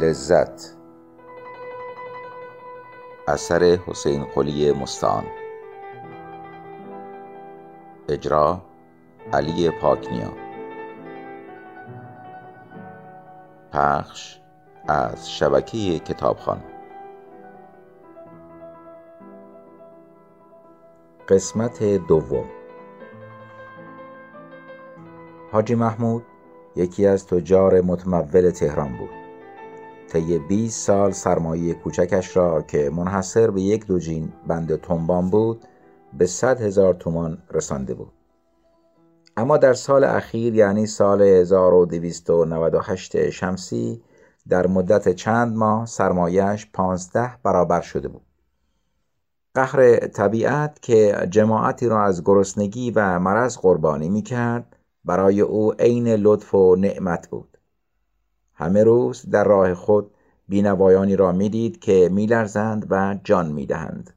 لذت. اثر حسین قلی مستان اجرا علی پاکنیا. پخش از شبکه کتابخانه. قسمت دوم. حاجی محمود یکی از تجار متمول تهران بود. طی 20 سال سرمایه کوچکش را که منحصر به یک دوجین بند تنبان بود به صد هزار تومان رسانده بود. اما در سال اخیر یعنی سال 1298 شمسی در مدت چند ماه سرمایهش پانزده برابر شده بود. قهر طبیعت که جماعتی را از گرسنگی و مرض قربانی می کرد برای او عین لطف و نعمت بود. همه روز در راه خود بینوایانی را می‌دید که میلرزند و جان می‌دهند.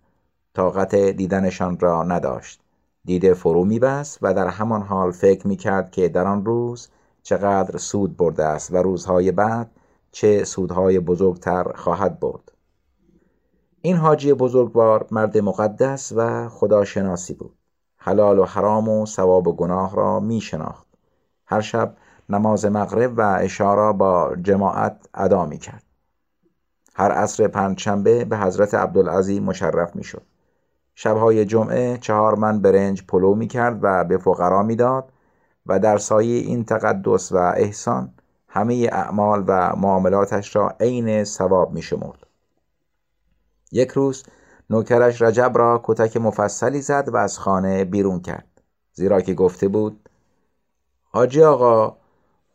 طاقت دیدنشان را نداشت. دیده فرو میبست و در همان حال فکر می‌کرد که در آن روز چقدر سود برده است و روزهای بعد چه سودهای بزرگتر خواهد برد. این حاجی بزرگوار مرد مقدس و خداشناسی بود. حلال و حرام و ثواب و گناه را می شناخت هر شب نماز مغرب و اشارا با جماعت ادا می کرد هر عصر پنجشنبه به حضرت عبدالعظیم مشرف می شد شبهای جمعه چهار من برنج پلو می کرد و به فقرا می داد و در سایه این تقدس و احسان همه اعمال و معاملاتش را عین ثواب می شمرد. یک روز نوکرش رجب را کتک مفصلی زد و از خانه بیرون کرد زیرا که گفته بود حاجی آقا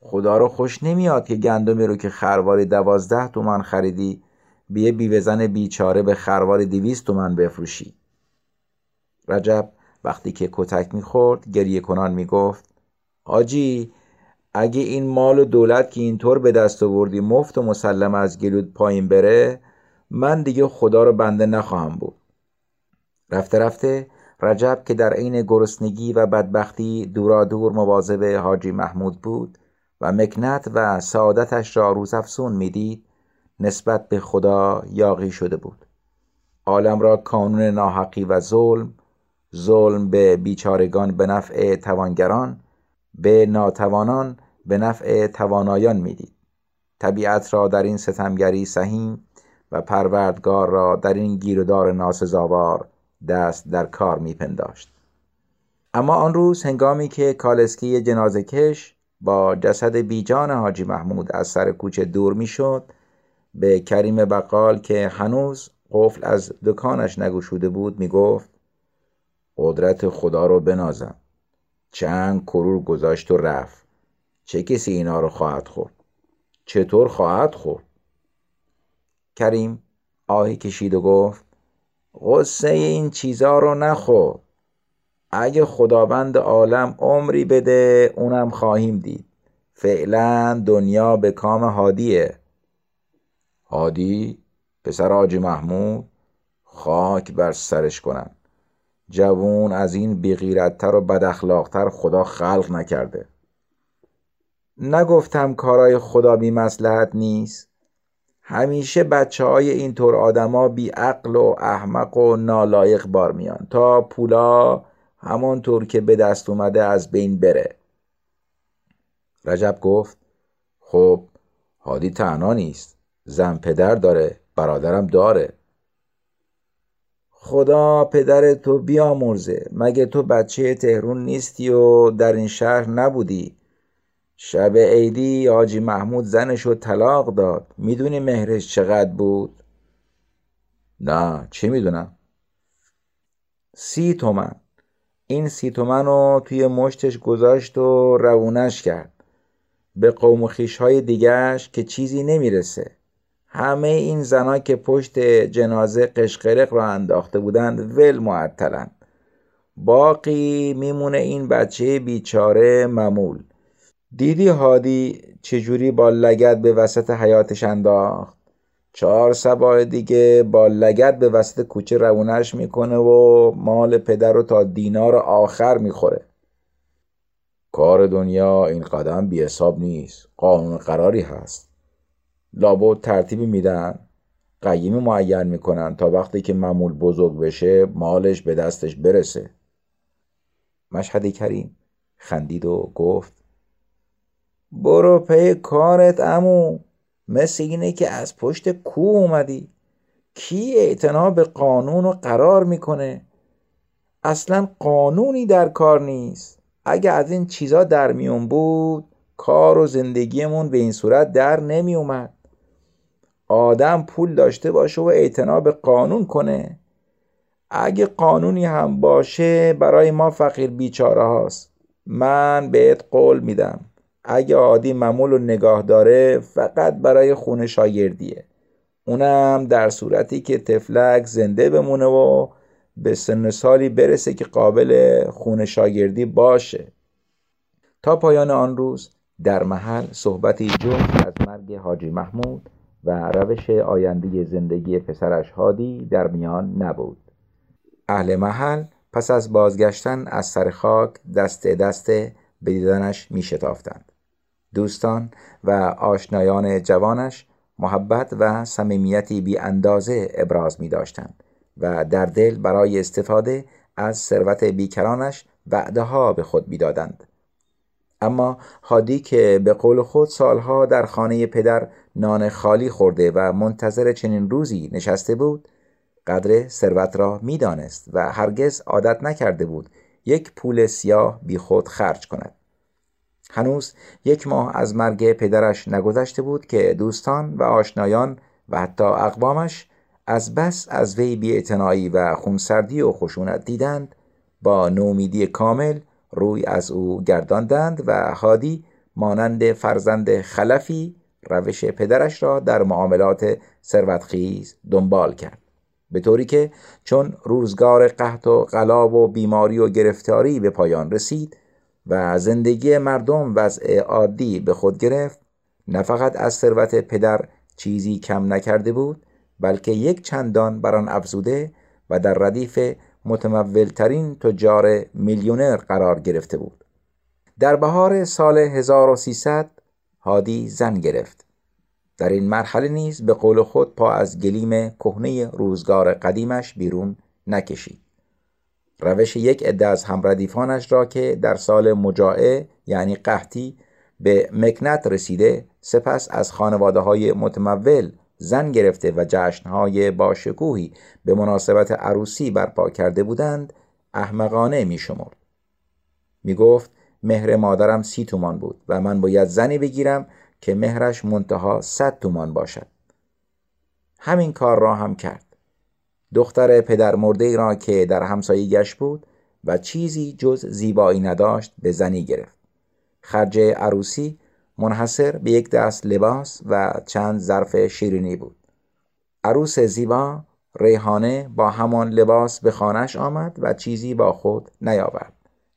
خدا رو خوش نمیاد که گندمی رو که خرواری دوازده تومن خریدی بیه بیوزن بیچاره به خروار دیویست تومن بفروشی. رجب وقتی که کتک می‌خورد گریه کنان می‌گفت حاجی اگه این مال و دولت که اینطور به دست آوردی مفت و مسلم از گلود پایین بره من دیگه خدا رو بنده نخواهم بود. رفته رفته رجب که در عین گرسنگی و بدبختی دورا دور مواظب حاجی محمود بود و مکنت و سعادتش را روزافزون می‌دید نسبت به خدا یاغی شده بود. عالم را کانون ناحقی و ظلم ظلم به بیچارگان به نفع توانگران به ناتوانان به نفع توانایان می‌دید. طبیعت را در این ستمگری سهیم و پروردگار را در این گیردار ناسزاوار دست در کار میپنداشت. اما آن روز هنگامی که کالسکی جنازه کش با جسد بیجان حاجی محمود از سر کوچه دور می‌شد. به کریم بقال که هنوز قفل از دکانش نگوشوده بود می‌گفت قدرت خدا رو بنازم. چند کرور گذاشت و رفت. چه کسی اینا رو خواهد خورد؟ چطور خواهد خورد؟ کریم آهی کشید و گفت غصه این چیزا رو نخور. اگه خداوند عالم عمری بده اونم خواهیم دید. فعلا دنیا به کام هادیه. هادی پسر آجی محمود خاک بر سرش کنن. جوون از این بیغیرتتر و بداخلاقتر خدا خلق نکرده. نگفتم کارای خدا بی مسلحت نیست. همیشه بچه های اینطور آدما بی عقل و احمق و نالایق بار میان. تا پولا همانطور که به دست اومده از بین بره. رجب گفت خب هادی تنها نیست. زن پدر داره برادرم داره. خدا پدر تو بیامرزه. مگه تو بچه تهرون نیستی و در این شهر نبودی؟ شب عیدی آجی محمود زنشو طلاق داد. می‌دونی مهرش چقدر بود؟ نه چی می‌دونم؟ سی تومن. این سی تومن رو توی مشتش گذاشت و روونش کرد. به قوم و خیشهای دیگرش که چیزی نمی‌رسه. همه این زنا که پشت جنازه قشقرق را انداخته بودند ول معطلند. باقی میمونه این بچه بیچاره ممول. دیدی هادی چجوری با لگت به وسط حیاتش انداخت؟ چهار سباه دیگه با لگت به وسط کوچه روونش می‌کنه و مال پدر رو تا دینار آخر می‌خوره. کار دنیا این قدم بی حساب نیست. قانون قراری هست. لابد ترتیبی میدن. قیمی معین می‌کنن تا وقتی که معمول بزرگ بشه مالش به دستش برسه. مشهد کریم خندید و گفت برو پی کارت امو مثل اینه که از پشت کو اومدی. کی اعتنا به قانون رو قرار می‌کنه؟ اصلا قانونی در کار نیست. اگه از این چیزا در میون بود کار و زندگیمون به این صورت در نمی اومد آدم پول داشته باشه و اعتنا به قانون کنه. اگه قانونی هم باشه برای ما فقیر بیچاره هاست. من بهت قول میدم. اگه عادی ممول و نگاه داره فقط برای خونه شاگردیه. اونم در صورتی که تفلک زنده بمونه و به سن سالی برسه که قابل خونه شاگردی باشه. تا پایان آن روز در محل صحبتی جفت از مرگ حاجی محمود و روش آینده زندگی پسرش هادی در میان نبود. اهل محل پس از بازگشتن از سر خاک دست دست به دیدنش می. دوستان و آشنایان جوانش محبت و صمیمیتی بی اندازه ابراز می داشتند و در دل برای استفاده از ثروت بیکرانش وعده ها به خود می‌دادند. اما هادی که به قول خود سالها در خانه پدر نان خالی خورده و منتظر چنین روزی نشسته بود قدر ثروت را می‌دانست و هرگز عادت نکرده بود یک پول سیاه بیخود خرج کند. هنوز یک ماه از مرگ پدرش نگذشته بود که دوستان و آشنایان و حتی اقوامش از بس از وی بیاعتنایی و خونسردی و خشونت دیدند با نومیدی کامل روی از او گرداندند و هادی مانند فرزند خلفی روش پدرش را در معاملات ثروتخیز دنبال کرد. به طوری که چون روزگار قحط و غلاب و بیماری و گرفتاری به پایان رسید و زندگی مردم وضع عادی به خود گرفت نه فقط از ثروت پدر چیزی کم نکرده بود بلکه یک چندان بر آن افزوده و در ردیف متمولترین تجار میلیونر قرار گرفته بود. در بهار سال 1300 هادی زن گرفت. در این مرحله نیز به قول خود پا از گلیم کهنه روزگار قدیمش بیرون نکشید روش یک عده از همردیفانش را که در سال مجاعه یعنی قحطی به مکنت رسیده سپس از خانواده های متمول زن گرفته و جشنهای باشکوهی به مناسبت عروسی برپا کرده بودند احمقانه می شمرد. می گفت مهر مادرم سی تومان بود و من باید زنی بگیرم که مهرش منتها صد تومان باشد. همین کار را هم کرد. دختر پدر مرده را که در همسایگش بود و چیزی جز زیبایی نداشت به زنی گرفت. خرج عروسی منحصر به یک دست لباس و چند ظرف شیرینی بود. عروس زیبا ریحانه با همان لباس به خانش آمد و چیزی با خود نیاورد.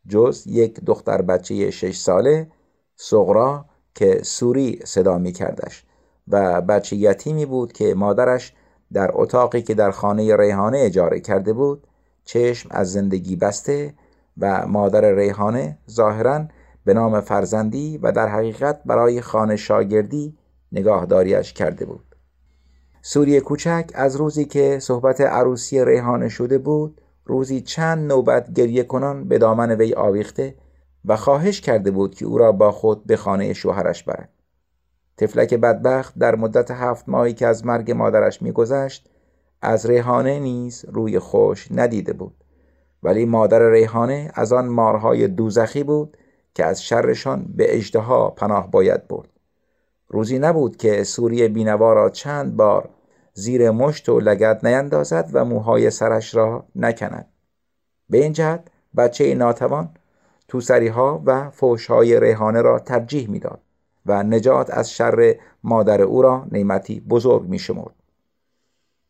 جز یک دختر بچه شش ساله سغرا که سوری صدا می کردش و بچه یتیمی بود که مادرش در اتاقی که در خانه ریحانه اجاره کرده بود چشم از زندگی بسته و مادر ریحانه ظاهرا به نام فرزندی و در حقیقت برای خانه شاگردی نگاهداریش کرده بود. سوری کوچک از روزی که صحبت عروسی ریحانه شده بود روزی چند نوبت گریه کنان به دامن وی آویخته و خواهش کرده بود که او را با خود به خانه شوهرش برد. تفلک بدبخت در مدت هفت ماهی که از مرگ مادرش میگذشت از ریحانه نیز روی خوش ندیده بود. ولی مادر ریحانه از آن مارهای دوزخی بود که از شرشان به اجدها پناه باید برد. روزی نبود که سوری بینوا را چند بار زیر مشت و لگت نیندازد و موهای سرش را نکند. به این جهت بچه ناتوان توسری ها و فوش های ریحانه را ترجیح می‌داد و نجات از شر مادر او را نعمتی بزرگ می شمرد.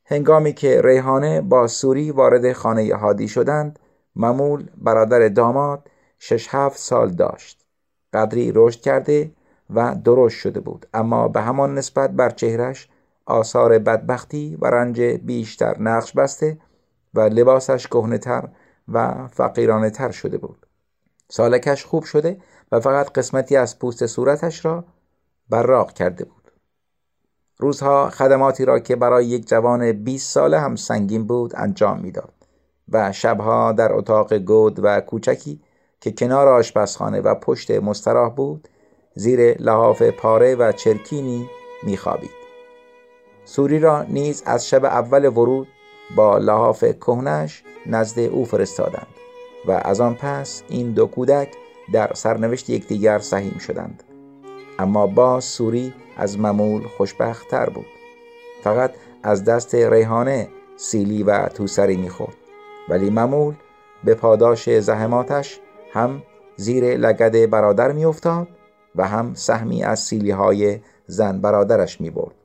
هنگامی که ریحانه با سوری وارد خانه هادی شدند ممول برادر داماد شش هفت سال داشت قدری رشد کرده و درشت شده بود اما به همان نسبت بر چهرش آثار بدبختی و رنج بیشتر نقش بسته و لباسش کهنهتر و فقیرانه تر شده بود سالکش خوب شده و فقط قسمتی از پوست صورتش را براق کرده بود. روزها خدماتی را که برای یک جوان 20 ساله هم سنگین بود انجام می‌داد و شبها در اتاق گود و کوچکی که کنار آشپزخانه و پشت مستراح بود زیر لحاف پاره و چرکینی میخوابید. سوری را نیز از شب اول ورود با لحاف کهنش نزد او فرستادند. و از آن پس این دو کودک در سرنوشت یکدیگر سهیم شدند. اما باز سوری از ممول خوشبختتر بود. فقط از دست ریحانه سیلی و توسری می‌خورد. ولی ممول به پاداش زحماتش هم زیر لگد برادر میافتاد و هم سهمی از سیلی های زن برادرش می برد.